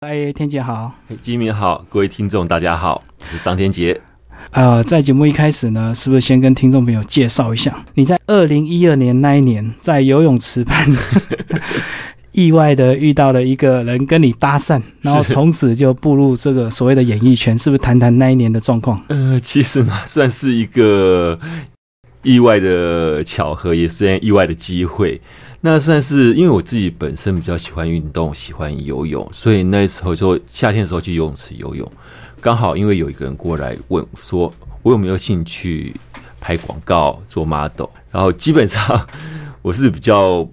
哎，天杰好，金明好，各位听众大家好，我是张天杰。呃，在节目一开始呢，是不是先跟听众朋友介绍一下，你在二零一二年那一年在游泳池畔 意外的遇到了一个人跟你搭讪，然后从此就步入这个所谓的演艺圈，是不是谈谈那一年的状况？呃，其实呢，算是一个意外的巧合，也是意外的机会。那算是因为我自己本身比较喜欢运动，喜欢游泳，所以那时候就夏天的时候去游泳池游泳。刚好因为有一个人过来问说，我有没有兴趣拍广告做 model？然后基本上我是比较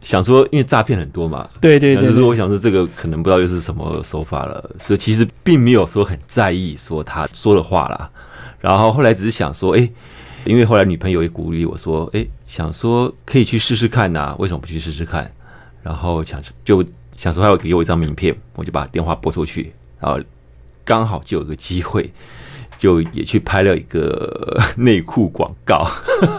想说，因为诈骗很多嘛，对对对，就是我想说这个可能不知道又是什么手法了，所以其实并没有说很在意说他说的话啦。然后后来只是想说，哎。因为后来女朋友也鼓励我说：“哎，想说可以去试试看呐，为什么不去试试看？”然后想就想说，他要给我一张名片，我就把电话拨出去，然后刚好就有个机会，就也去拍了一个内裤广告，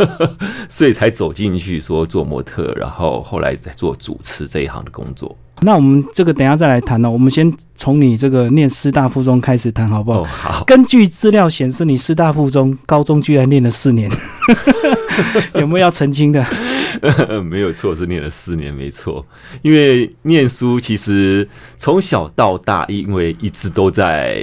所以才走进去说做模特，然后后来在做主持这一行的工作。那我们这个等下再来谈呢。我们先从你这个念师大附中开始谈，好不好？好。根据资料显示，你师大附中高中居然念了四年，有没有要澄清的？没有错，是念了四年，没错。因为念书其实从小到大，因为一直都在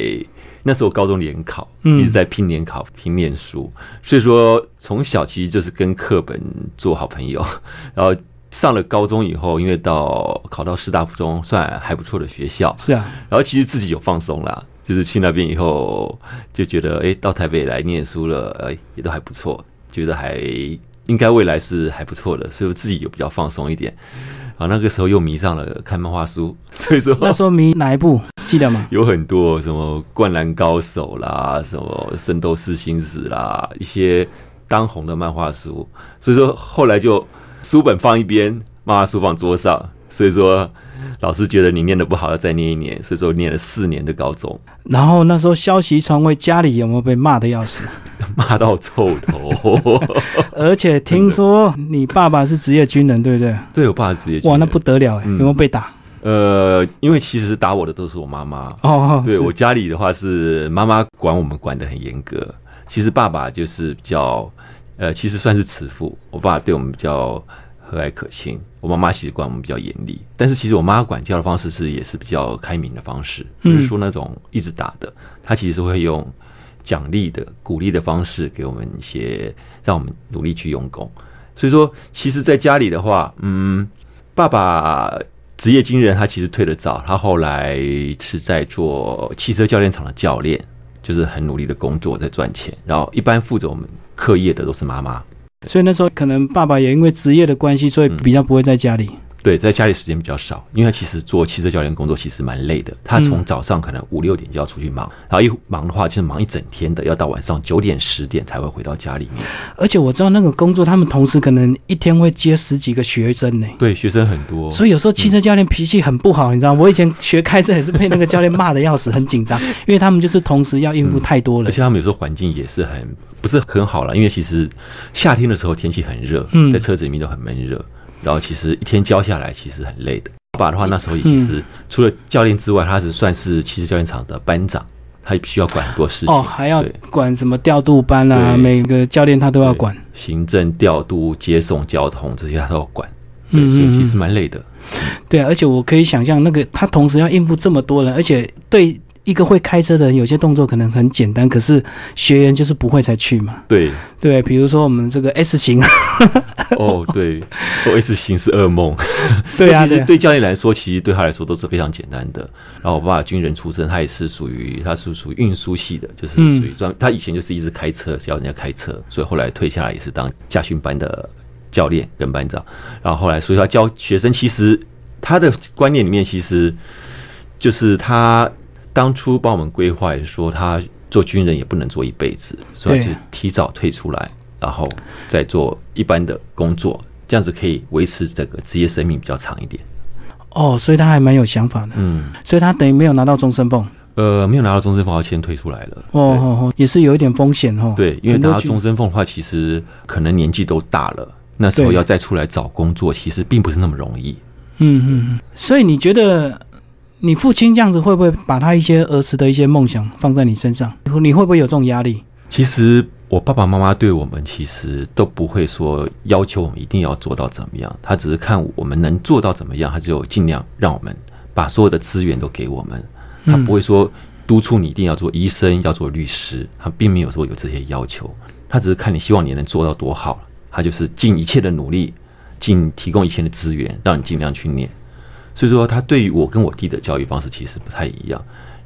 那时候高中联考，一直在拼联考、拼念书，所以说从小其实就是跟课本做好朋友，然后。上了高中以后，因为到考到师大附中算还不错的学校，是啊。然后其实自己有放松啦，就是去那边以后就觉得，哎，到台北来念书了，哎，也都还不错，觉得还应该未来是还不错的，所以我自己有比较放松一点。啊，那个时候又迷上了看漫画书，所以说那时候迷哪一部记得吗？有很多什么《灌篮高手》啦，什么《圣斗士星矢》啦，一些当红的漫画书，所以说后来就。书本放一边，妈妈书放桌上，所以说老师觉得你念的不好，要再念一年，所以说念了四年的高中。然后那时候消息传回家里，有没有被骂的要死？骂到臭头。而且听说你爸爸是职业军人，对不对？对我爸是职业。哇，那不得了哎！有没有被打？呃，因为其实打我的都是我妈妈。哦，对我家里的话是妈妈管我们管的很严格，其实爸爸就是比较。呃，其实算是慈父。我爸对我们比较和蔼可亲，我妈妈其实管我们比较严厉。但是其实我妈管教的方式是也是比较开明的方式，不是说那种一直打的。她其实会用奖励的、鼓励的方式给我们一些，让我们努力去用功。所以说，其实，在家里的话，嗯，爸爸职业军人，他其实退得早，他后来是在做汽车教练场的教练，就是很努力的工作，在赚钱。然后一般负责我们。课业的都是妈妈，所以那时候可能爸爸也因为职业的关系，所以比较不会在家里。对，在家里时间比较少，因为他其实做汽车教练工作其实蛮累的。他从早上可能五六点就要出去忙，然后一忙的话就是忙一整天的，要到晚上九点十点才会回到家里面。而且我知道那个工作，他们同时可能一天会接十几个学生呢。对，学生很多，所以有时候汽车教练脾气很不好，你知道我以前学开车也是被那个教练骂的要死，很紧张，因为他们就是同时要应付太多了。而且他们有时候环境也是很不是很好了，因为其实夏天的时候天气很热，在车子里面都很闷热。然后其实一天教下来，其实很累的。爸爸的话，那时候也其实除了教练之外，他是算是汽车教练场的班长，他必须要管很多事情。哦，还要管什么调度班啊，每个教练他都要管，行政调度、接送、交通这些他都要管，嗯，所以其实蛮累的。对，而且我可以想象，那个他同时要应付这么多人，而且对。一个会开车的人，有些动作可能很简单，可是学员就是不会才去嘛。对对，比如说我们这个 S 型。哦，对，S 型是噩梦。对啊，其实对教练来说，其实对他来说都是非常简单的。然后我爸爸军人出身，他也是属于他是属于运输系的，就是属于专。他以前就是一直开车，教人家开车，所以后来退下来也是当驾训班的教练跟班长。然后后来，所以他教学生，其实他的观念里面，其实就是他。当初帮我们规划说，他做军人也不能做一辈子，所以就提早退出来，然后再做一般的工作，这样子可以维持这个职业生命比较长一点。哦，所以他还蛮有想法的，嗯，所以他等于没有拿到终身俸，呃，没有拿到终身俸，要先退出来了。哦哦哦，也是有一点风险哦。对，因为拿到终身俸的话，其实可能年纪都大了，那时候要再出来找工作，其实并不是那么容易。嗯嗯，所以你觉得？你父亲这样子会不会把他一些儿时的一些梦想放在你身上？你会不会有这种压力？其实我爸爸妈妈对我们其实都不会说要求我们一定要做到怎么样，他只是看我们能做到怎么样，他就尽量让我们把所有的资源都给我们。他不会说督促你一定要做医生，要做律师，他并没有说有这些要求。他只是看你希望你能做到多好，他就是尽一切的努力，尽提供一切的资源，让你尽量去念。所以说，他对于我跟我弟的教育方式其实不太一样，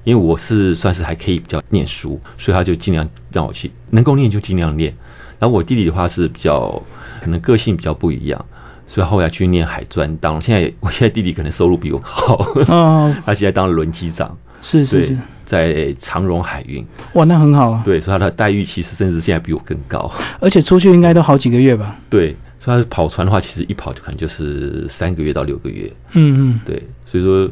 因为我是算是还可以比较念书，所以他就尽量让我去能够念就尽量念。然后我弟弟的话是比较可能个性比较不一样，所以后来去念海专，当现在我现在弟弟可能收入比我好，他现在当轮机长，是是是，在长荣海运，哇，那很好啊。对，所以他的待遇其实甚至现在比我更高，而且出去应该都好几个月吧？对。所以跑船的话，其实一跑就可能就是三个月到六个月。嗯嗯，对。所以说，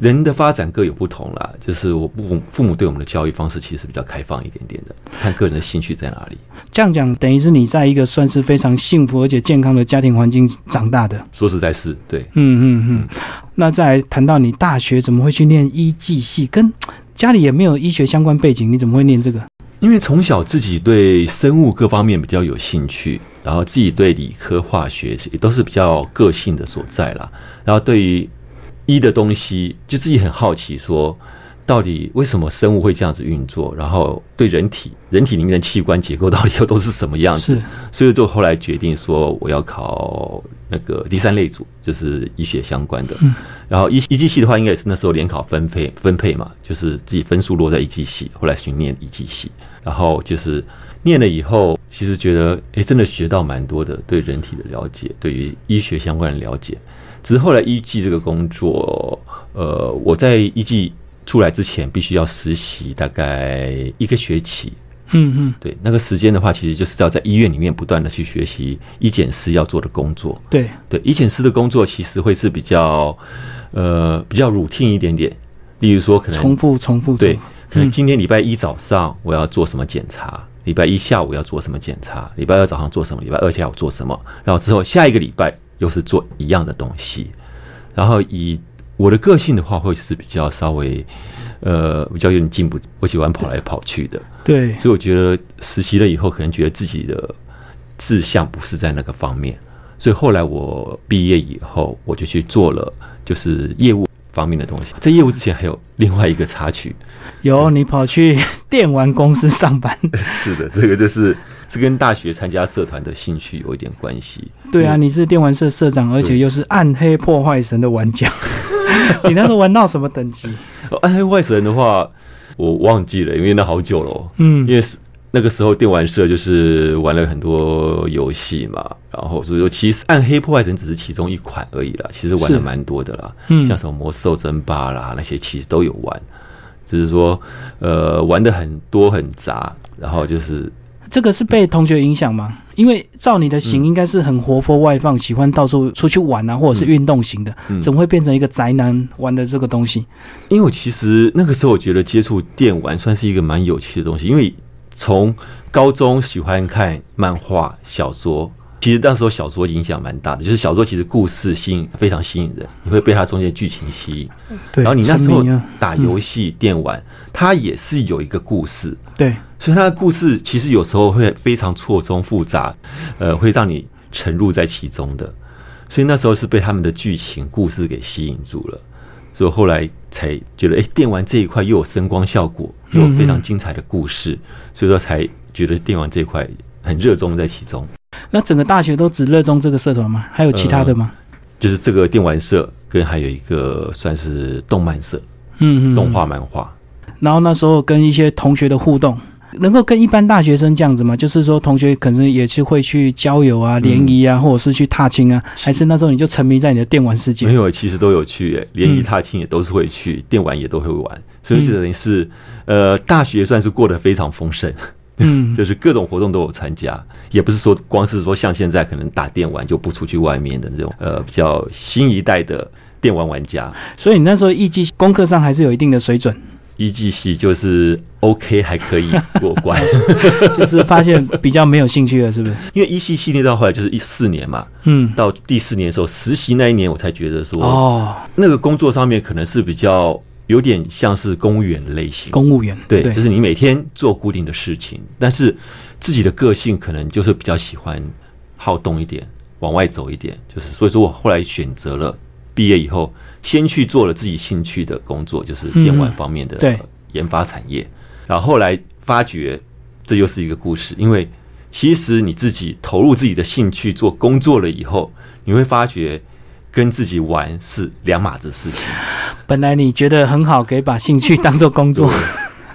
人的发展各有不同啦。就是我父父母对我们的教育方式其实比较开放一点点的，看个人的兴趣在哪里。这样讲，等于是你在一个算是非常幸福而且健康的家庭环境长大的。说实在，是对。嗯嗯嗯。那再谈到你大学怎么会去念医技系，跟 家里也没有医学相关背景，你怎么会念这个？因为从小自己对生物各方面比较有兴趣。然后自己对理科、化学也都是比较个性的所在啦。然后对于医的东西，就自己很好奇，说到底为什么生物会这样子运作？然后对人体、人体里面的器官结构到底又都是什么样子？所以就后来决定说，我要考那个第三类组，就是医学相关的。然后一一技系的话，应该也是那时候联考分配分配嘛，就是自己分数落在一技系，后来去念一技系，然后就是。念了以后，其实觉得哎，真的学到蛮多的，对人体的了解，对于医学相关的了解。只是后来医技这个工作，呃，我在医技出来之前，必须要实习大概一个学期。嗯嗯，对，那个时间的话，其实就是要在医院里面不断的去学习医检师要做的工作。对对，医检师的工作其实会是比较呃比较 routine 一点点，例如说可能重复重复对，可能今天礼拜一早上我要做什么检查。礼拜一下午要做什么检查？礼拜二早上做什么？礼拜二下午做什么？然后之后下一个礼拜又是做一样的东西。然后以我的个性的话，会是比较稍微呃比较有点进步。我喜欢跑来跑去的，对，所以我觉得实习了以后，可能觉得自己的志向不是在那个方面。所以后来我毕业以后，我就去做了就是业务方面的东西。在业务之前，还有另外一个插曲。有你跑去电玩公司上班，是的，这个就是是跟大学参加社团的兴趣有一点关系。对啊，你是电玩社社长，而且又是暗黑破坏神的玩家。你那时候玩到什么等级？暗黑破坏神的话，我忘记了，因为那好久了。嗯，因为是那个时候电玩社就是玩了很多游戏嘛，然后所以说其实暗黑破坏神只是其中一款而已啦，其实玩的蛮多的啦。嗯，像什么魔兽争霸啦那些，其实都有玩。只是说，呃，玩的很多很杂，然后就是这个是被同学影响吗？因为照你的型，应该是很活泼外放，喜欢到处出去玩啊，或者是运动型的，怎么会变成一个宅男玩的这个东西？因为我其实那个时候我觉得接触电玩算是一个蛮有趣的东西，因为从高中喜欢看漫画小说。其实那时候小说影响蛮大的，就是小说其实故事吸引非常吸引人，你会被它中间剧情吸引。对，然后你那时候打游戏电玩，它也是有一个故事。对，所以它的故事其实有时候会非常错综复杂，呃，会让你沉入在其中的。所以那时候是被他们的剧情故事给吸引住了，所以后来才觉得，哎，电玩这一块又有声光效果，又有非常精彩的故事，所以说才觉得电玩这一块很热衷在其中。那整个大学都只热衷这个社团吗？还有其他的吗？就是这个电玩社，跟还有一个算是动漫社，嗯嗯，动画漫画。然后那时候跟一些同学的互动，能够跟一般大学生这样子吗？就是说同学可能也是会去郊游啊、联谊啊，或者是去踏青啊，还是那时候你就沉迷在你的电玩世界？没有，其实都有去，联谊、踏青也都是会去，电玩也都会玩，所以就等于是呃，大学算是过得非常丰盛。嗯，就是各种活动都有参加，也不是说光是说像现在可能打电玩就不出去外面的那种，呃，比较新一代的电玩玩家。所以你那时候艺伎功课上还是有一定的水准。一技系就是 OK 还可以过关，就是发现比较没有兴趣了，是不是？因为一系系列到后来就是一四年嘛，嗯，到第四年的时候实习那一年，我才觉得说，哦，那个工作上面可能是比较有点像是公务员的类型，公务员对，就是你每天做固定的事情，但是自己的个性可能就是比较喜欢好动一点，往外走一点，就是所以说我后来选择了毕业以后。先去做了自己兴趣的工作，就是电玩方面的研发产业。然后后来发觉，这又是一个故事。因为其实你自己投入自己的兴趣做工作了以后，你会发觉跟自己玩是两码子事情。本来你觉得很好，可以把兴趣当做工作。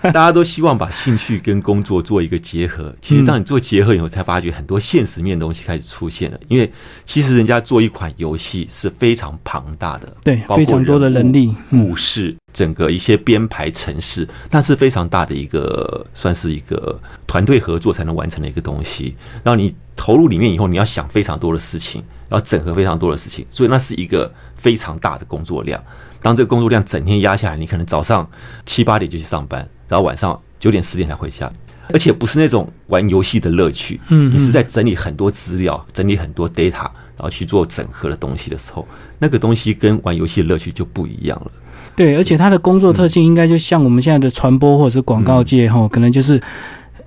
大家都希望把兴趣跟工作做一个结合。其实，当你做结合以后，才发觉很多现实面的东西开始出现了。因为其实人家做一款游戏是非常庞大的，对，非常多的人力、故事、整个一些编排、城市，那是非常大的一个，算是一个团队合作才能完成的一个东西。然后你投入里面以后，你要想非常多的事情，然后整合非常多的事情，所以那是一个非常大的工作量。当这个工作量整天压下来，你可能早上七八点就去上班。然后晚上九点十点才回家，而且不是那种玩游戏的乐趣，嗯，你是在整理很多资料、整理很多 data，然后去做整合的东西的时候，那个东西跟玩游戏的乐趣就不一样了。对，而且它的工作特性应该就像我们现在的传播或者是广告界哈，可能就是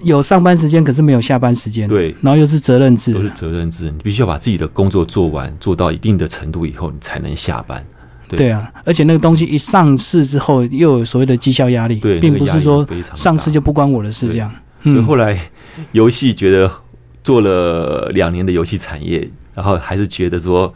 有上班时间，可是没有下班时间。对，然后又是责任制，都是责任制，你必须要把自己的工作做完，做到一定的程度以后，你才能下班。对。啊，而且那个东西一上市之后，又有所谓的绩效压力，对，并不是说上市就不关我的事这样。所以后来游戏觉得做了两年的游戏产业，然后还是觉得说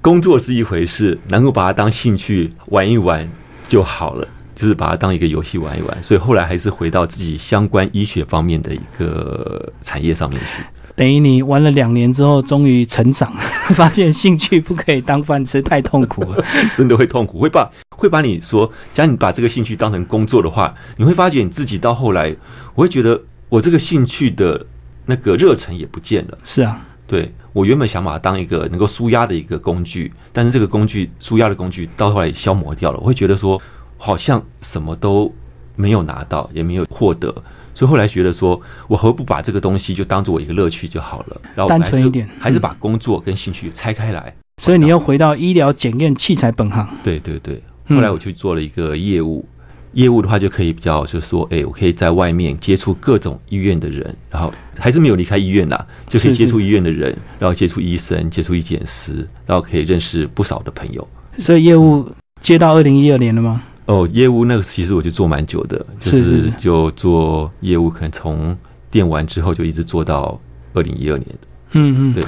工作是一回事，能够把它当兴趣玩一玩就好了，就是把它当一个游戏玩一玩。所以后来还是回到自己相关医学方面的一个产业上面去。等于你玩了两年之后，终于成长，发现兴趣不可以当饭吃，太痛苦了。真的会痛苦，会把会把你说，假如你把这个兴趣当成工作的话，你会发觉你自己到后来，我会觉得我这个兴趣的那个热忱也不见了。是啊，对我原本想把它当一个能够舒压的一个工具，但是这个工具舒压的工具到后来消磨掉了，我会觉得说，好像什么都没有拿到，也没有获得。所以后来觉得说，我何不把这个东西就当做我一个乐趣就好了，然后单纯一点，还是把工作跟兴趣拆开来。所以你又回到医疗检验器材本行。对对对，后来我去做了一个业务，业务的话就可以比较就是说，哎，我可以在外面接触各种医院的人，然后还是没有离开医院啦，就可以接触医院的人，然后接触医生，接触医检师，然后可以认识不少的朋友。所以业务接到二零一二年了吗？哦，业务那个其实我就做蛮久的，就是就做业务，可能从电完之后就一直做到二零一二年的。嗯嗯，对，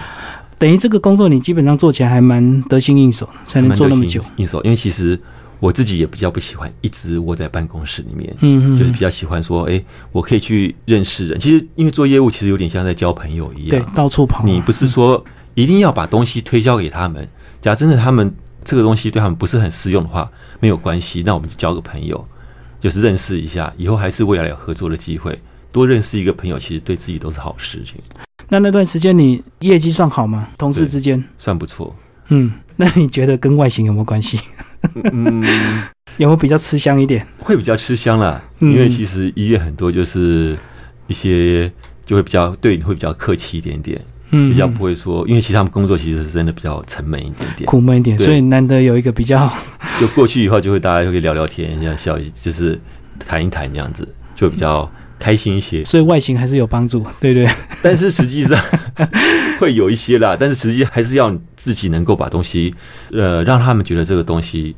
等于这个工作你基本上做起来还蛮得心应手，才能做那么久。应手，因为其实我自己也比较不喜欢一直窝在办公室里面，嗯嗯，就是比较喜欢说，哎，我可以去认识人。其实因为做业务，其实有点像在交朋友一样，对，到处跑。你不是说一定要把东西推销给他们，假如真的他们。这个东西对他们不是很适用的话，没有关系，那我们就交个朋友，就是认识一下，以后还是未来有合作的机会，多认识一个朋友，其实对自己都是好事情。那那段时间你业绩算好吗？同事之间算不错。嗯，那你觉得跟外形有没有关系？嗯，有没有比较吃香一点？会比较吃香啦，因为其实医院很多就是一些就会比较对你会比较客气一点点。嗯，比较不会说，因为其实他们工作其实是真的比较沉闷一点点，苦闷一点，所以难得有一个比较，就过去以后就会大家就会聊聊天，这样笑，就是谈一谈这样子，就比较开心一些。所以外形还是有帮助，对不对？但是实际上会有一些啦，但是实际还是要自己能够把东西，呃，让他们觉得这个东西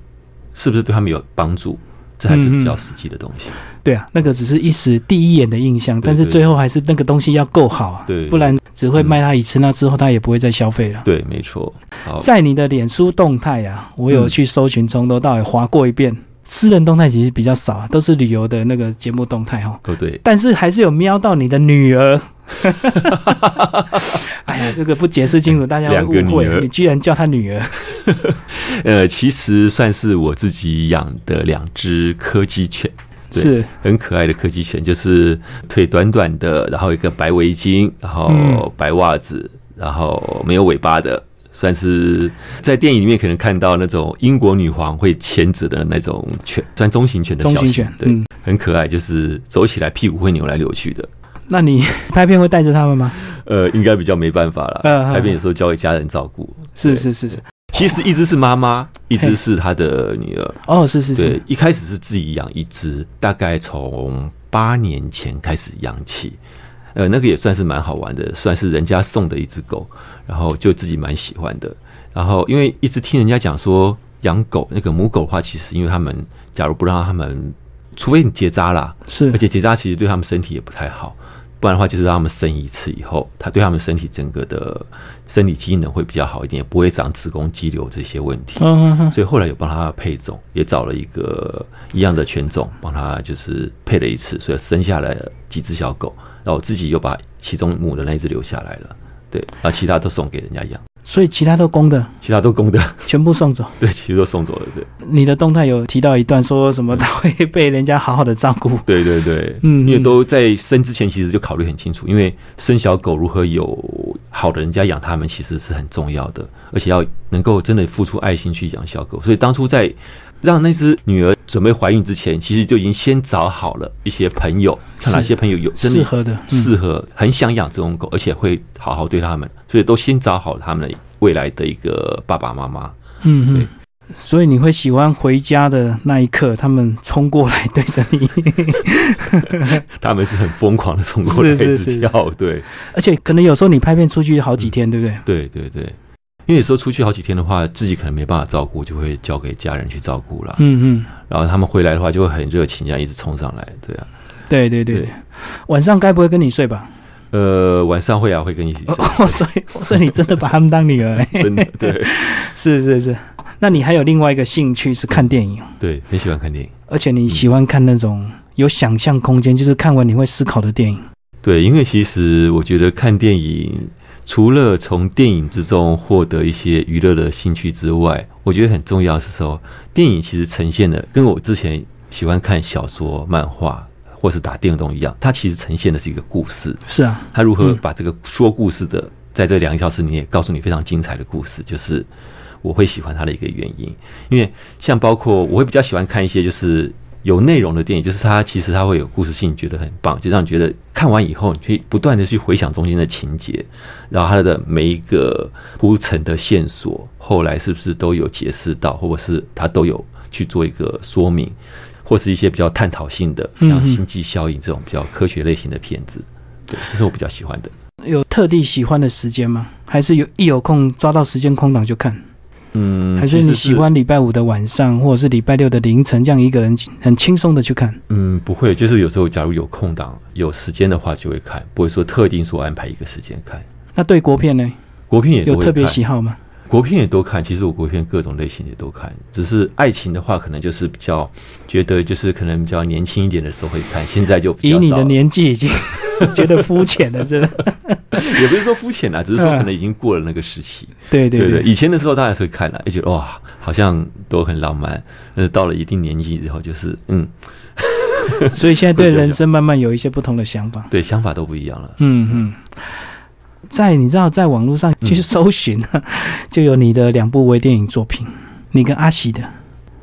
是不是对他们有帮助。这还是比较实际的东西。对啊，那个只是一时第一眼的印象，但是最后还是那个东西要够好啊，对，不然只会卖他一次，那之后他也不会再消费了。对，没错。在你的脸书动态啊，我有去搜寻，从头到尾划过一遍，私人动态其实比较少，都是旅游的那个节目动态哈。哦，对。但是还是有瞄到你的女儿。哎呀，这个不解释清楚，大家会误会。你居然叫她女儿？呃，其实算是我自己养的两只柯基犬，是很可爱的柯基犬，就是腿短短的，然后一个白围巾，然后白袜子，然后没有尾巴的，算是在电影里面可能看到那种英国女皇会牵着的那种犬，算中型犬的小型犬，对。很可爱，就是走起来屁股会扭来扭去的。那你 拍片会带着他们吗？呃，应该比较没办法了。拍片有时候交给家人照顾。是是是是。其实一只是妈妈，一只是他的女儿。哦，是是是。对，一开始是自己养一只，大概从八年前开始养起。呃，那个也算是蛮好玩的，算是人家送的一只狗，然后就自己蛮喜欢的。然后因为一直听人家讲说养狗，那个母狗的话，其实因为他们假如不让他们，除非你结扎啦，是，而且结扎其实对他们身体也不太好。不然的话，就是让他们生一次以后，他对他们身体整个的生理机能会比较好一点，也不会长子宫肌瘤这些问题。所以后来有帮他配种，也找了一个一样的犬种，帮他就是配了一次，所以生下来几只小狗。然后我自己又把其中母的那一只留下来了，对，然后其他都送给人家养。所以其他都公的，其他都公的，全部送走。对，其实都送走了。对，你的动态有提到一段，说什么他会被人家好好的照顾。对对对，嗯，因为都在生之前其实就考虑很清楚，因为生小狗如何有好的人家养它们，其实是很重要的，而且要能够真的付出爱心去养小狗。所以当初在让那只女儿准备怀孕之前，其实就已经先找好了一些朋友，看哪些朋友有适合的、适合很想养这种狗，而且会好好对他们，所以都先找好他们未来的一个爸爸妈妈。嗯嗯，所以你会喜欢回家的那一刻，他们冲过来对着你，他们是很疯狂的冲过来一直跳，对，而且可能有时候你拍片出去好几天，对不对？对对对。因为有时候出去好几天的话，自己可能没办法照顾，就会交给家人去照顾了。嗯嗯。然后他们回来的话，就会很热情，这样一直冲上来，对啊。对对对。晚上该不会跟你睡吧？呃，晚上会啊，会跟你一 起睡。所以，所以你真的把他们当女儿？真的，对。是是是。那你还有另外一个兴趣是看电影？对，很喜欢看电影。而且你喜欢看那种有想象空间，就是看完你会思考的电影。对，因为其实我觉得看电影。除了从电影之中获得一些娱乐的兴趣之外，我觉得很重要是说，电影其实呈现的跟我之前喜欢看小说、漫画或是打电动一样，它其实呈现的是一个故事。是啊，它如何把这个说故事的，在这两个小时里面告诉你非常精彩的故事，就是我会喜欢它的一个原因。因为像包括我会比较喜欢看一些就是。有内容的电影，就是它其实它会有故事性，觉得很棒，就让你觉得看完以后，你去不断的去回想中间的情节，然后它的每一个铺陈的线索，后来是不是都有解释到，或者是它都有去做一个说明，或是一些比较探讨性的，像星际效应这种比较科学类型的片子，对，这是我比较喜欢的。有特地喜欢的时间吗？还是有一有空抓到时间空档就看？嗯，还是你喜欢礼拜五的晚上，或者是礼拜六的凌晨，这样一个人很轻松的去看？嗯，不会，就是有时候假如有空档、有时间的话，就会看，不会说特定说安排一个时间看。那对国片呢？国片也有特别喜好吗？国片也都看，其实我国片各种类型也都看，只是爱情的话，可能就是比较觉得就是可能比较年轻一点的时候会看，现在就以你的年纪已经 觉得肤浅了，真的 也不是说肤浅啦，只是说可能已经过了那个时期。对对对，以前的时候当然是会看了，也觉得哇，好像都很浪漫，但是到了一定年纪之后，就是嗯，所以现在对人生慢慢有一些不同的想法，对想法都不一样了。嗯嗯。在你知道，在网络上去搜寻，就有你的两部微电影作品，你跟阿喜的。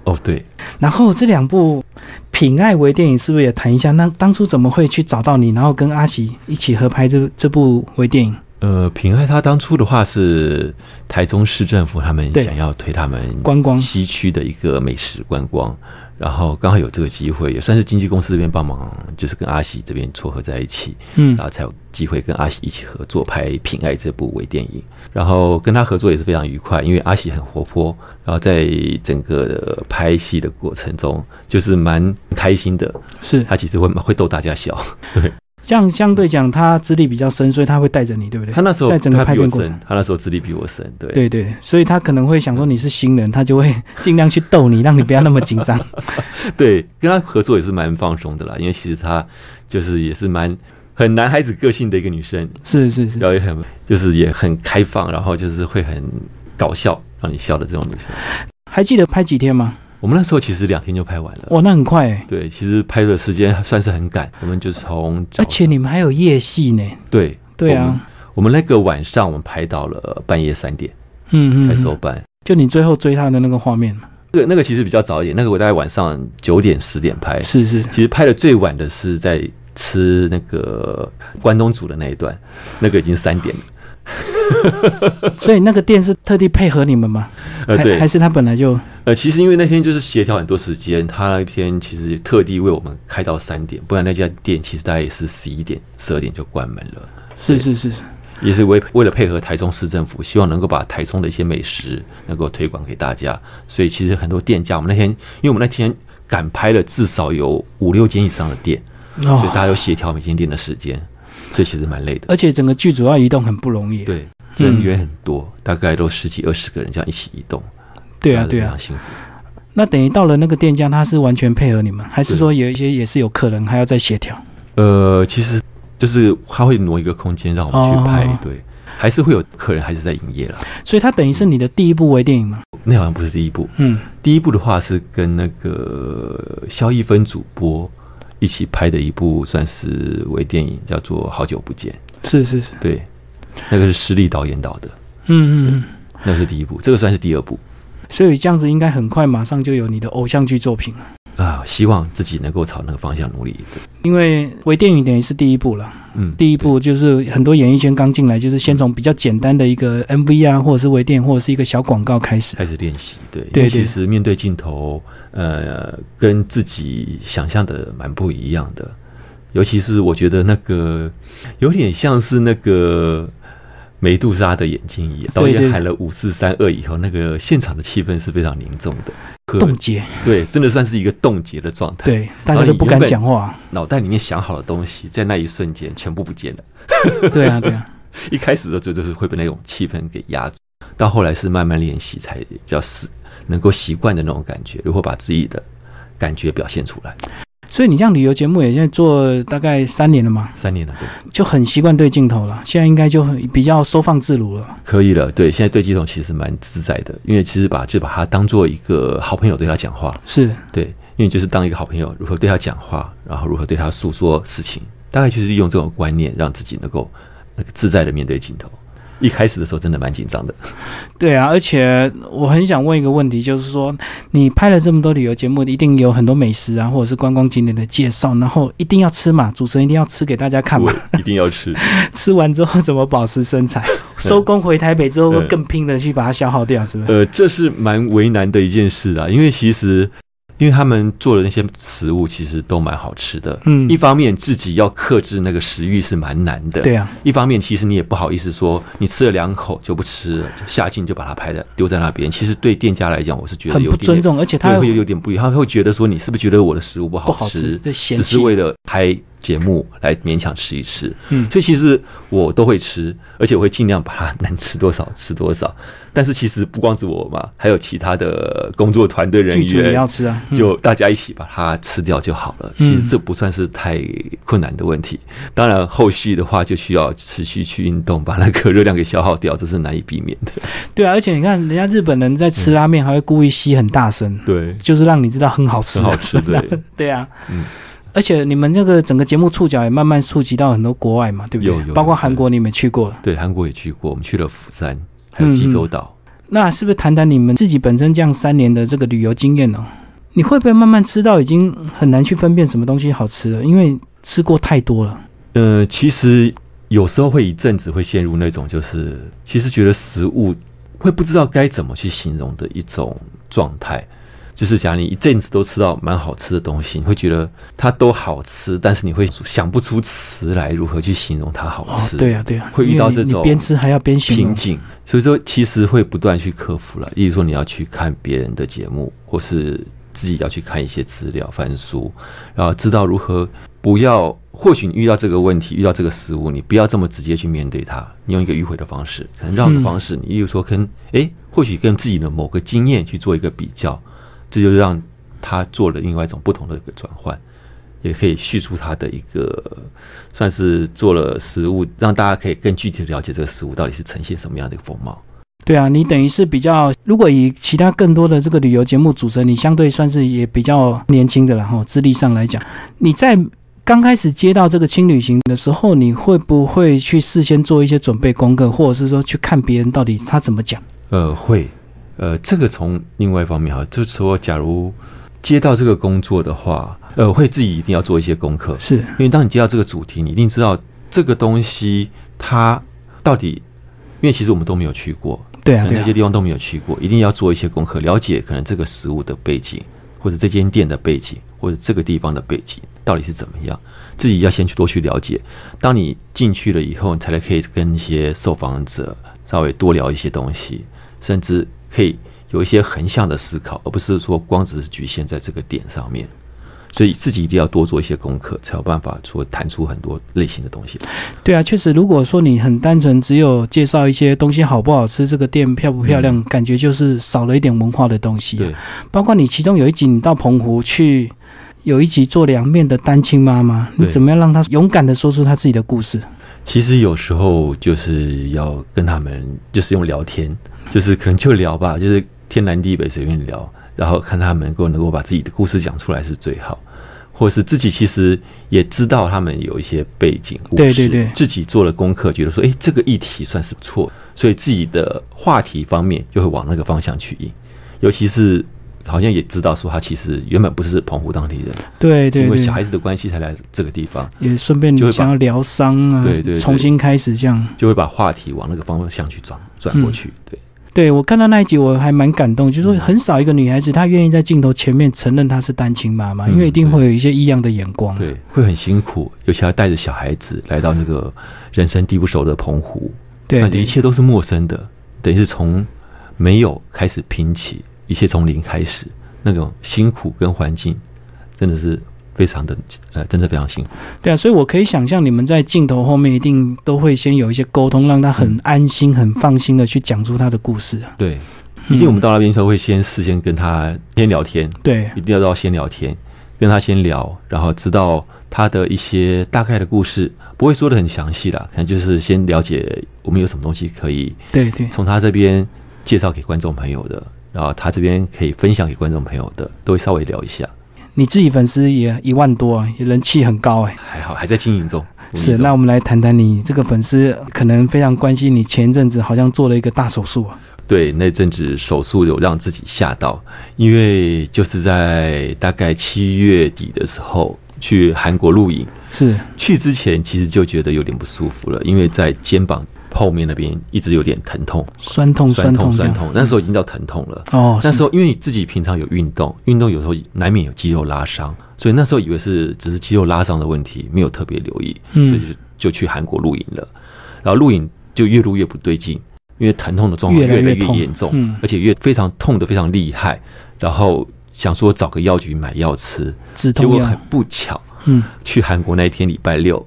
哦，对。然后这两部品爱微电影是不是也谈一下？那当初怎么会去找到你，然后跟阿喜一起合拍这这部微电影？呃，品爱他当初的话是台中市政府他们想要推他们观光西区的一个美食观光。然后刚好有这个机会，也算是经纪公司这边帮忙，就是跟阿喜这边撮合在一起，嗯，然后才有机会跟阿喜一起合作拍《品爱》这部微电影。然后跟他合作也是非常愉快，因为阿喜很活泼，然后在整个拍戏的过程中就是蛮开心的，是他其实会会逗大家笑，对。像相对讲，他资历比较深，所以他会带着你，对不对？他那时候在整个拍片过程，他那时候资历比我深，对对对，所以他可能会想说你是新人，他就会尽量去逗你，让你不要那么紧张。对，跟他合作也是蛮放松的啦，因为其实他就是也是蛮很男孩子个性的一个女生，是是是，然后也很就是也很开放，然后就是会很搞笑，让你笑的这种女生。还记得拍几天吗？我们那时候其实两天就拍完了，哇，那很快哎。对，其实拍的时间算是很赶，我们就从而且你们还有夜戏呢。对对啊，我们那个晚上我们拍到了半夜三点，嗯嗯，才收班。就你最后追他的那个画面这个那个其实比较早一点，那个我大概晚上九点十点拍。是是，其实拍的最晚的是在吃那个关东煮的那一段，那个已经三点了。所以那个店是特地配合你们吗？呃，对，还是他本来就呃，其实因为那天就是协调很多时间，他那天其实特地为我们开到三点，不然那家店其实大概也是十一点、十二点就关门了。是是是是，也是为为了配合台中市政府，希望能够把台中的一些美食能够推广给大家，所以其实很多店家，我们那天因为我们那天赶拍了至少有五六间以上的店，所以大家有协调每间店的时间，所以其实蛮累的。而且整个剧组要移动很不容易，对。人员很多，大概都十几二十个人这样一起移动。对啊，对啊，辛苦。那等于到了那个店家，他是完全配合你们，还是说有一些也是有客人还要再协调？呃，其实就是他会挪一个空间让我们去拍，对，还是会有客人还是在营业了。所以，它等于是你的第一部微电影吗？那好像不是第一部。嗯，第一部的话是跟那个肖一芬主播一起拍的一部，算是微电影，叫做《好久不见》。是是是，对。那个是施力导演导的，嗯嗯，那是第一部，这个算是第二部，所以这样子应该很快马上就有你的偶像剧作品了啊！希望自己能够朝那个方向努力。因为微电影等于是第一部了，嗯，第一步就是很多演艺圈刚进来，就是先从比较简单的一个 MV 啊，或者是微电影，或者是一个小广告开始开始练习。对，对，其实面对镜头，呃，跟自己想象的蛮不一样的，尤其是我觉得那个有点像是那个。梅杜莎的眼睛一样，导演喊了五四三二以后，那个现场的气氛是非常凝重的，冻结。对，真的算是一个冻结的状态。对，大家都不敢讲话，脑袋里面想好的东西，在那一瞬间全部不见了。对啊，对啊。一开始的时候就是会被那种气氛给压住，到后来是慢慢练习才比较是能够习惯的那种感觉，如何把自己的感觉表现出来。所以你这样旅游节目也现在做大概三年了嘛？三年了，对，就很习惯对镜头了。现在应该就很比较收放自如了。可以了，对，现在对镜头其实蛮自在的，因为其实把就把它当做一个好朋友对他讲话，是对，因为就是当一个好朋友，如何对他讲话，然后如何对他诉说事情，大概就是用这种观念，让自己能够那个自在的面对镜头。一开始的时候真的蛮紧张的，对啊，而且我很想问一个问题，就是说你拍了这么多旅游节目，一定有很多美食啊，或者是观光景点的介绍，然后一定要吃嘛，主持人一定要吃给大家看嘛，一定要吃，吃完之后怎么保持身材？收工回台北之后更拼的去把它消耗掉，是不是？呃，这是蛮为难的一件事啊，因为其实。因为他们做的那些食物其实都蛮好吃的，嗯，一方面自己要克制那个食欲是蛮难的，对啊，一方面其实你也不好意思说你吃了两口就不吃了，就下镜就把它拍的丢在那边。其实对店家来讲，我是觉得有点不尊重，而且他会有点不一样，他会觉得说你是不是觉得我的食物不好吃，只是为了拍节目来勉强吃一吃。嗯，所以其实我都会吃，而且我会尽量把它能吃多少吃多少。但是其实不光是我嘛，还有其他的工作团队人员也要吃啊，就大家一起把它吃掉就好了。其实这不算是太困难的问题。当然后续的话就需要持续去运动，把那个热量给消耗掉，这是难以避免的。对啊，而且你看，人家日本人在吃拉面还会故意吸很大声，对，就是让你知道很好吃，很好吃。对，对啊，嗯。而且你们这个整个节目触角也慢慢触及到很多国外嘛，对不对？有有，包括韩国你们去过了，对，韩国也去过，我们去了釜山。还有济州岛，那是不是谈谈你们自己本身这样三年的这个旅游经验呢？你会不会慢慢知道已经很难去分辨什么东西好吃了？因为吃过太多了。呃，其实有时候会一阵子会陷入那种，就是其实觉得食物会不知道该怎么去形容的一种状态。就是假如你一阵子都吃到蛮好吃的东西，你会觉得它都好吃，但是你会想不出词来如何去形容它好吃。对呀，对呀，会遇到这种边吃还要边瓶颈，所以说其实会不断去克服了。例如说你要去看别人的节目，或是自己要去看一些资料、翻书，然后知道如何不要。或许你遇到这个问题，遇到这个食物，你不要这么直接去面对它，你用一个迂回的方式，可能绕个方式。你例如说跟哎，或许跟自己的某个经验去做一个比较。这就让他做了另外一种不同的一个转换，也可以叙述他的一个，算是做了食物，让大家可以更具体的了解这个食物到底是呈现什么样的一个风貌。对啊，你等于是比较，如果以其他更多的这个旅游节目组成，你相对算是也比较年轻的，然后资历上来讲，你在刚开始接到这个轻旅行的时候，你会不会去事先做一些准备功课，或者是说去看别人到底他怎么讲？呃，会。呃，这个从另外一方面哈，就是说，假如接到这个工作的话，呃，会自己一定要做一些功课，是因为当你接到这个主题，你一定知道这个东西它到底，因为其实我们都没有去过，对啊，那些地方都没有去过，一定要做一些功课，了解可能这个食物的背景，或者这间店的背景，或者这个地方的背景到底是怎么样，自己要先去多去了解。当你进去了以后，你才可以跟一些受访者稍微多聊一些东西，甚至。可以有一些横向的思考，而不是说光只是局限在这个点上面。所以自己一定要多做一些功课，才有办法说谈出很多类型的东西。对啊，确实，如果说你很单纯，只有介绍一些东西好不好吃，这个店漂不漂亮，感觉就是少了一点文化的东西。对，包括你其中有一集，你到澎湖去，有一集做凉面的单亲妈妈，你怎么样让她勇敢的说出她自己的故事？其实有时候就是要跟他们，就是用聊天。就是可能就聊吧，就是天南地北随便聊，然后看他们能够能够把自己的故事讲出来是最好，或者是自己其实也知道他们有一些背景故事，对对对，自己做了功课，觉得说，哎，这个议题算是不错，所以自己的话题方面就会往那个方向去引，尤其是好像也知道说他其实原本不是澎湖当地人，对对，因为小孩子的关系才来这个地方，也顺便就想要疗伤啊，对对，重新开始这样，就会把话题往那个方向去转转过去，对。对，我看到那一集，我还蛮感动。就是说，很少一个女孩子，她愿意在镜头前面承认她是单亲妈妈，因为一定会有一些异样的眼光。对，会很辛苦，尤其要带着小孩子来到那个人生地不熟的澎湖，对，一切都是陌生的，等于是从没有开始拼起，一切从零开始，那种辛苦跟环境，真的是。非常的呃，真的非常辛苦。对啊，所以我可以想象，你们在镜头后面一定都会先有一些沟通，让他很安心、很放心的去讲出他的故事。对，一定我们到那边时候会先事先跟他先聊天。对，一定要到先聊天，跟他先聊，然后知道他的一些大概的故事，不会说的很详细啦，可能就是先了解我们有什么东西可以对对从他这边介绍给观众朋友的，然后他这边可以分享给观众朋友的，都会稍微聊一下。你自己粉丝也一万多也，人气很高哎，还好还在经营中。是，那我们来谈谈你这个粉丝可能非常关心你前一阵子好像做了一个大手术啊。对，那阵子手术有让自己吓到，因为就是在大概七月底的时候去韩国露营，是去之前其实就觉得有点不舒服了，因为在肩膀。后面那边一直有点疼痛，酸痛，酸痛，酸痛。那时候已经到疼痛了。哦，那时候因为你自己平常有运动，运动有时候难免有肌肉拉伤，所以那时候以为是只是肌肉拉伤的问题，没有特别留意，所以就就去韩国露营了。然后露营就越录越不对劲，因为疼痛的状况越来越严重，而且越非常痛的非常厉害。然后想说找个药局买药吃，结果很不巧，嗯，去韩国那一天礼拜六，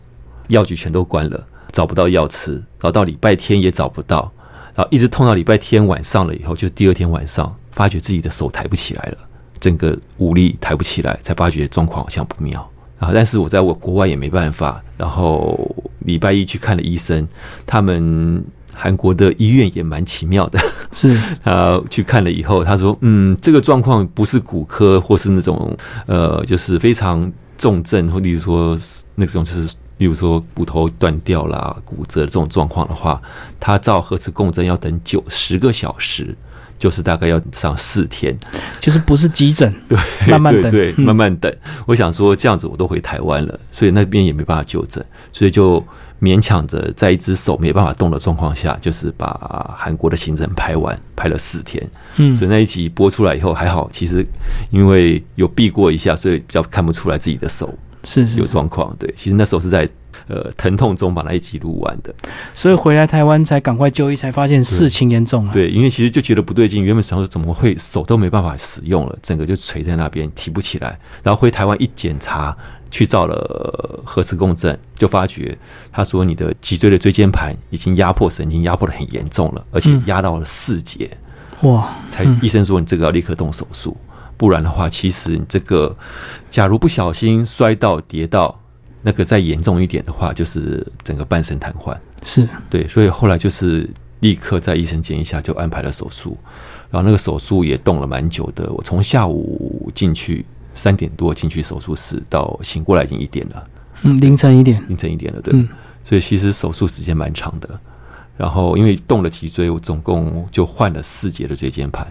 药局全都关了。找不到药吃，然后到礼拜天也找不到，然后一直痛到礼拜天晚上了以后，就第二天晚上发觉自己的手抬不起来了，整个无力抬不起来，才发觉状况好像不妙。然后，但是我在我国外也没办法。然后礼拜一去看了医生，他们韩国的医院也蛮奇妙的，是啊，去看了以后，他说，嗯，这个状况不是骨科或是那种呃，就是非常重症，或例如说那种就是。比如说骨头断掉啦、骨折这种状况的话，他照核磁共振要等九十个小时，就是大概要上四天，就是不是急诊，对，慢慢等，对，慢慢等。我想说这样子我都回台湾了，所以那边也没办法就诊，所以就勉强着在一只手没办法动的状况下，就是把韩国的行程拍完，拍了四天。嗯，所以那一集播出来以后还好，其实因为有避过一下，所以比较看不出来自己的手。是有状况，对，其实那时候是在呃疼痛中把那一集录完的，所以回来台湾才赶快就医，才发现事情严重了。对，因为其实就觉得不对劲，原本想说怎么会手都没办法使用了，整个就垂在那边提不起来。然后回台湾一检查，去照了核磁共振，就发觉他说你的脊椎的椎间盘已经压迫神经，压迫的很严重了，而且压到了四节。哇！才医生说你这个要立刻动手术。不然的话，其实你这个，假如不小心摔到、跌到，那个再严重一点的话，就是整个半身瘫痪。是对，所以后来就是立刻在医生建议下就安排了手术，然后那个手术也动了蛮久的。我从下午进去三点多进去手术室，到醒过来已经一点了。嗯，凌晨一点，凌晨一点了，对。所以其实手术时间蛮长的。然后因为动了脊椎，我总共就换了四节的椎间盘，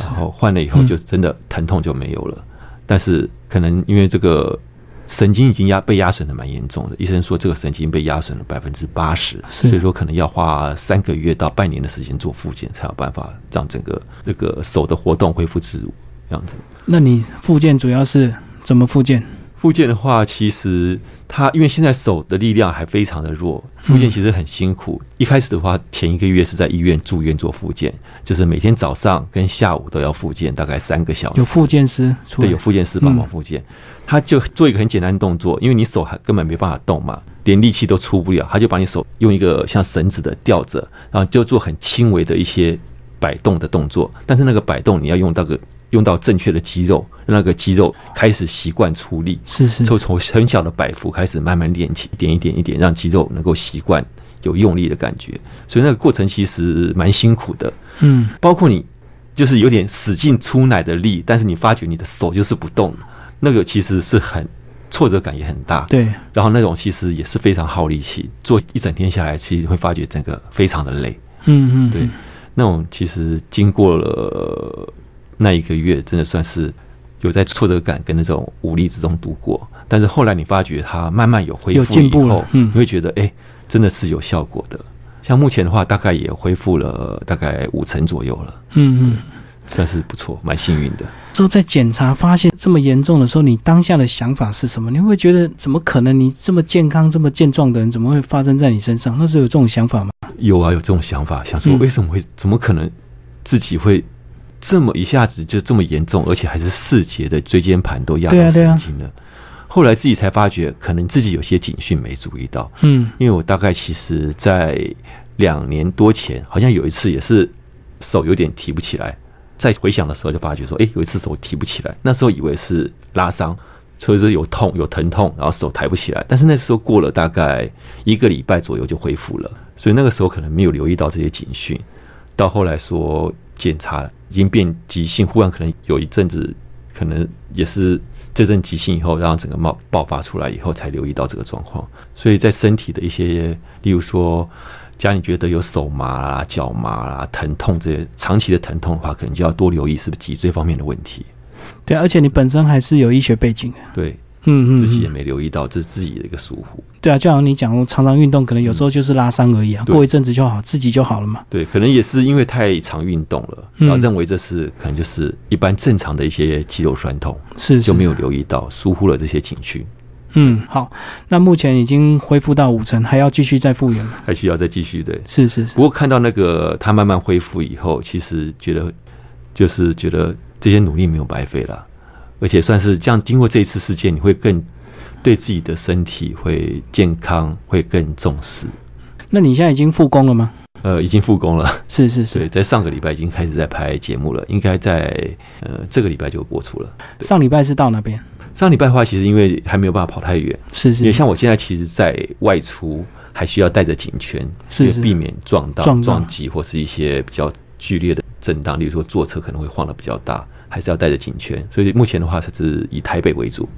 然后换了以后就真的疼痛就没有了。但是可能因为这个神经已经压被压损的蛮严重的，医生说这个神经被压损了百分之八十，所以说可能要花三个月到半年的时间做复健，才有办法让整个这个手的活动恢复自如这样子。那你复健主要是怎么复健？复健的话，其实他因为现在手的力量还非常的弱，复健其实很辛苦。一开始的话，前一个月是在医院住院做复健，就是每天早上跟下午都要复健，大概三个小时。有复健师，对，有复健师帮忙复健。他就做一个很简单的动作，因为你手还根本没办法动嘛，连力气都出不了，他就把你手用一个像绳子的吊着，然后就做很轻微的一些摆动的动作。但是那个摆动你要用到个。用到正确的肌肉，让那个肌肉开始习惯出力，是是，就从很小的摆幅开始慢慢练起，一点一点一点，让肌肉能够习惯有用力的感觉。所以那个过程其实蛮辛苦的，嗯，包括你就是有点使劲出奶的力，但是你发觉你的手就是不动，那个其实是很挫折感也很大，对。然后那种其实也是非常耗力气，做一整天下来，其实会发觉整个非常的累，嗯嗯，对。那种其实经过了。那一个月真的算是有在挫折感跟那种无力之中度过，但是后来你发觉它慢慢有恢复以后，嗯，你会觉得哎，真的是有效果的。像目前的话，大概也恢复了大概五成左右了，嗯嗯，算是不错，蛮幸运的。之后在检查发现这么严重的时候，你当下的想法是什么？你会觉得怎么可能？你这么健康、这么健壮的人，怎么会发生在你身上？那时候有这种想法吗？有啊，有这种想法，想说为什么会？怎么可能自己会？这么一下子就这么严重，而且还是四节的椎间盘都压到神经了。后来自己才发觉，可能自己有些警讯没注意到。嗯，因为我大概其实，在两年多前，好像有一次也是手有点提不起来。在回想的时候，就发觉说，哎，有一次手提不起来。那时候以为是拉伤，所以说有痛有疼痛，然后手抬不起来。但是那时候过了大概一个礼拜左右就恢复了，所以那个时候可能没有留意到这些警讯。到后来说检查。已经变急性，忽然可能有一阵子，可能也是这阵急性以后，让整个冒爆发出来以后，才留意到这个状况。所以在身体的一些，例如说，家里觉得有手麻啦、脚麻啦、疼痛这些长期的疼痛的话，可能就要多留意是不是脊椎方面的问题。对，而且你本身还是有医学背景的。对。嗯嗯，自己也没留意到，这是自己的一个疏忽。对啊，就好像你讲，常常运动，可能有时候就是拉伤而已啊，过一阵子就好，自己就好了嘛。对，可能也是因为太常运动了，然后认为这是可能就是一般正常的一些肌肉酸痛，是就没有留意到，疏忽了这些情绪。嗯，好，那目前已经恢复到五成，还要继续再复原吗？还需要再继续对？是是。不过看到那个他慢慢恢复以后，其实觉得就是觉得这些努力没有白费了。而且算是这样，经过这一次事件，你会更对自己的身体会健康会更重视。那你现在已经复工了吗？呃，已经复工了。是是是，在上个礼拜已经开始在拍节目了，应该在呃这个礼拜就播出了。上礼拜是到那边？上礼拜的话，其实因为还没有办法跑太远，是是，因为像我现在其实，在外出还需要带着颈圈，是避免撞到撞撞击或是一些比较剧烈的震荡，例如说坐车可能会晃的比较大。还是要带着警圈，所以目前的话是以台北为主。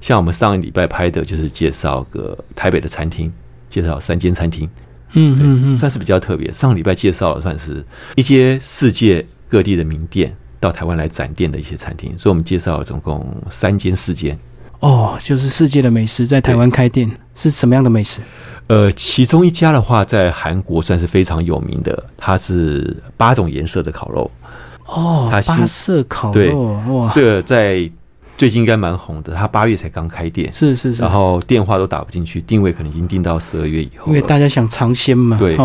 像我们上个礼拜拍的就是介绍个台北的餐厅，介绍三间餐厅，嗯嗯嗯，算是比较特别。上个礼拜介绍的算是一些世界各地的名店到台湾来展店的一些餐厅，所以我们介绍了总共三间四间。哦，就是世界的美食在台湾开店是什么样的美食？呃，其中一家的话在韩国算是非常有名的，它是八种颜色的烤肉。哦，八色烤肉哇，这个在最近应该蛮红的。他八月才刚开店，是是是，然后电话都打不进去，定位可能已经定到十二月以后。因为大家想尝鲜嘛。对，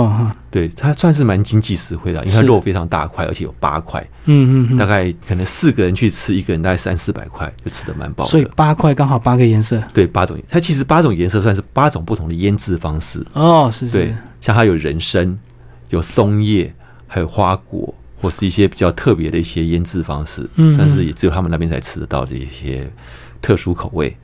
对，它算是蛮经济实惠的，因为它肉非常大块，而且有八块。嗯嗯，大概可能四个人去吃，一个人大概三四百块就吃的蛮饱。所以八块刚好八个颜色。对，八种，它其实八种颜色算是八种不同的腌制方式。哦，是是，对，像它有人参，有松叶，还有花果。或是一些比较特别的一些腌制方式，嗯，算是也只有他们那边才吃得到的一些特殊口味。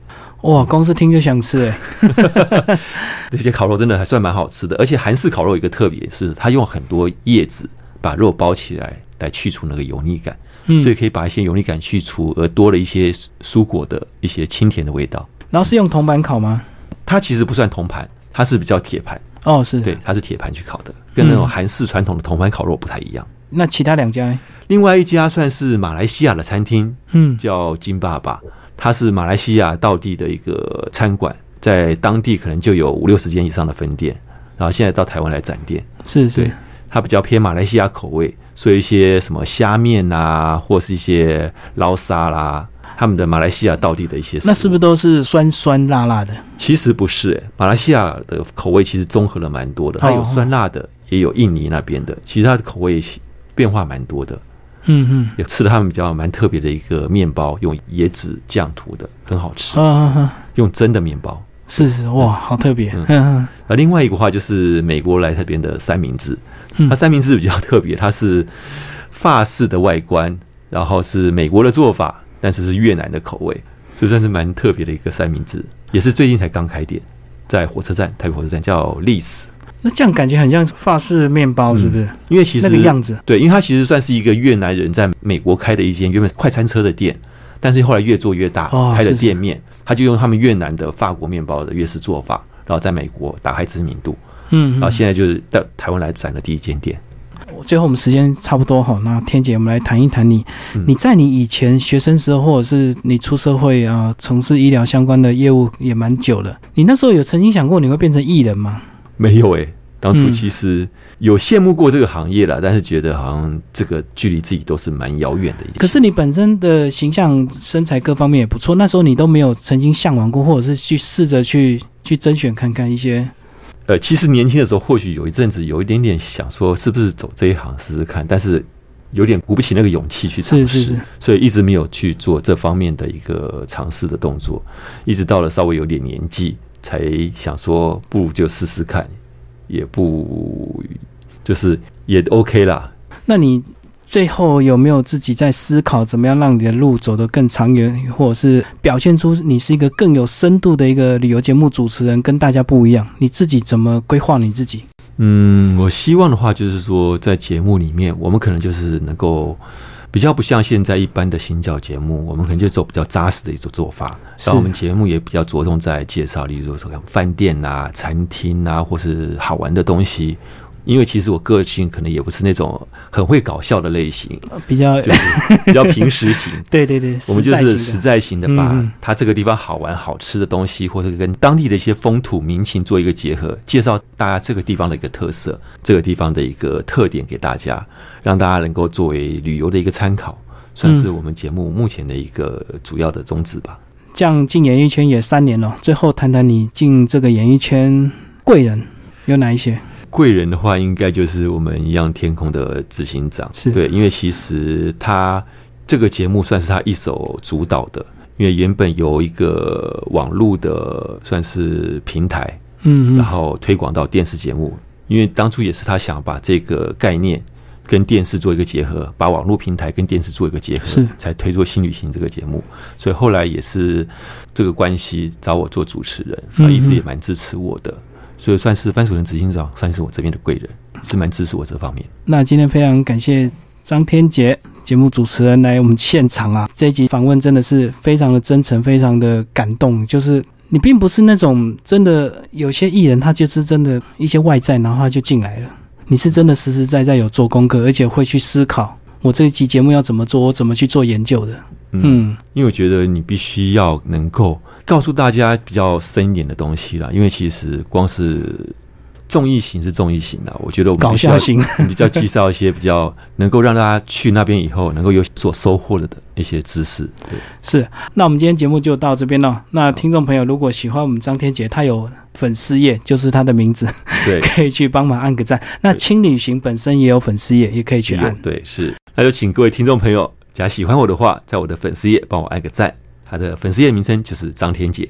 哇，光是听就想吃哎！这些烤肉真的还算蛮好吃的，而且韩式烤肉一个特别是，它用很多叶子把肉包起来，来去除那个油腻感，所以可以把一些油腻感去除，而多了一些蔬果的一些清甜的味道。然后是用铜板烤吗？它其实不算铜盘，它是比较铁盘。哦，是对，它是铁盘去烤的，跟那种韩式传统的铜盘烤肉不太一样。那其他两家呢？另外一家算是马来西亚的餐厅，嗯，叫金爸爸，它是马来西亚道地的一个餐馆，在当地可能就有五六十间以上的分店，然后现在到台湾来展店。是是，它比较偏马来西亚口味，所以一些什么虾面啊，或是一些捞沙啦。他们的马来西亚道地的一些，那是不是都是酸酸辣辣的？其实不是，哎，马来西亚的口味其实综合了蛮多的，它有酸辣的，也有印尼那边的，其实它的口味变化蛮多的。嗯嗯，也吃了他们比较蛮特别的一个面包，用椰子酱涂的，很好吃。嗯用真的面包，是是哇，好特别。嗯嗯。啊，另外一个话就是美国来这边的三明治，它三明治比较特别，它是法式的外观，然后是美国的做法。但是是越南的口味，所以算是蛮特别的一个三明治，也是最近才刚开店，在火车站台北火车站叫丽斯。那这样感觉很像法式面包，是不是？因为其实那个样子，对，因为它其实算是一个越南人在美国开的一间原本快餐车的店，但是后来越做越大，开的店面，他就用他们越南的法国面包的粤式做法，然后在美国打开知名度，嗯，然后现在就是到台湾来展的第一间店。最后我们时间差不多哈，那天姐，我们来谈一谈你，你在你以前学生时候，或者是你出社会啊，从事医疗相关的业务也蛮久了。你那时候有曾经想过你会变成艺人吗？没有诶，当初其实有羡慕过这个行业了，但是觉得好像这个距离自己都是蛮遥远的。可是你本身的形象、身材各方面也不错，那时候你都没有曾经向往过，或者是去试着去去甄选看看一些。呃，其实年轻的时候，或许有一阵子有一点点想说，是不是走这一行试试看，但是有点鼓不起那个勇气去尝试，所以一直没有去做这方面的一个尝试的动作。一直到了稍微有点年纪，才想说，不如就试试看，也不就是也 OK 啦。那你？最后有没有自己在思考怎么样让你的路走得更长远，或者是表现出你是一个更有深度的一个旅游节目主持人，跟大家不一样？你自己怎么规划你自己？嗯，我希望的话就是说，在节目里面，我们可能就是能够比较不像现在一般的新教节目，我们可能就走比较扎实的一种做法。然后我们节目也比较着重在介绍，例如说像饭店啊、餐厅啊，或是好玩的东西。因为其实我个性可能也不是那种很会搞笑的类型，比较比较平时型。对对对，我们就是实在型的，把它这个地方好玩好吃的东西，或者跟当地的一些风土民情做一个结合，介绍大家这个地方的一个特色，这个地方的一个特点给大家，让大家能够作为旅游的一个参考，算是我们节目目前的一个主要的宗旨吧。这样进演艺圈也三年了，最后谈谈你进这个演艺圈贵人有哪一些？贵人的话，应该就是我们一样天空的执行长，是对，因为其实他这个节目算是他一手主导的，因为原本有一个网络的算是平台，嗯，然后推广到电视节目，因为当初也是他想把这个概念跟电视做一个结合，把网络平台跟电视做一个结合，是才推出新旅行这个节目，所以后来也是这个关系找我做主持人，他一直也蛮支持我的。所以算是番薯人执行长，算是我这边的贵人，是蛮支持我这方面。那今天非常感谢张天杰节目主持人来我们现场啊，这一集访问真的是非常的真诚，非常的感动。就是你并不是那种真的有些艺人，他就是真的一些外在，然后他就进来了。你是真的实实在在有做功课，而且会去思考我这一期节目要怎么做，我怎么去做研究的。嗯，因为我觉得你必须要能够。告诉大家比较深一点的东西啦，因为其实光是综艺型是综艺型的，我觉得我们搞笑型 比较介绍一些比较能够让大家去那边以后能够有所收获的的一些知识。对，是。那我们今天节目就到这边了。那听众朋友如果喜欢我们张天杰，他有粉丝页，就是他的名字，对，可以去帮忙按个赞。那轻旅行本身也有粉丝页，也可以去按。对，是。那就请各位听众朋友，假如喜欢我的话，在我的粉丝页帮我按个赞。他的粉丝页名称就是张天杰。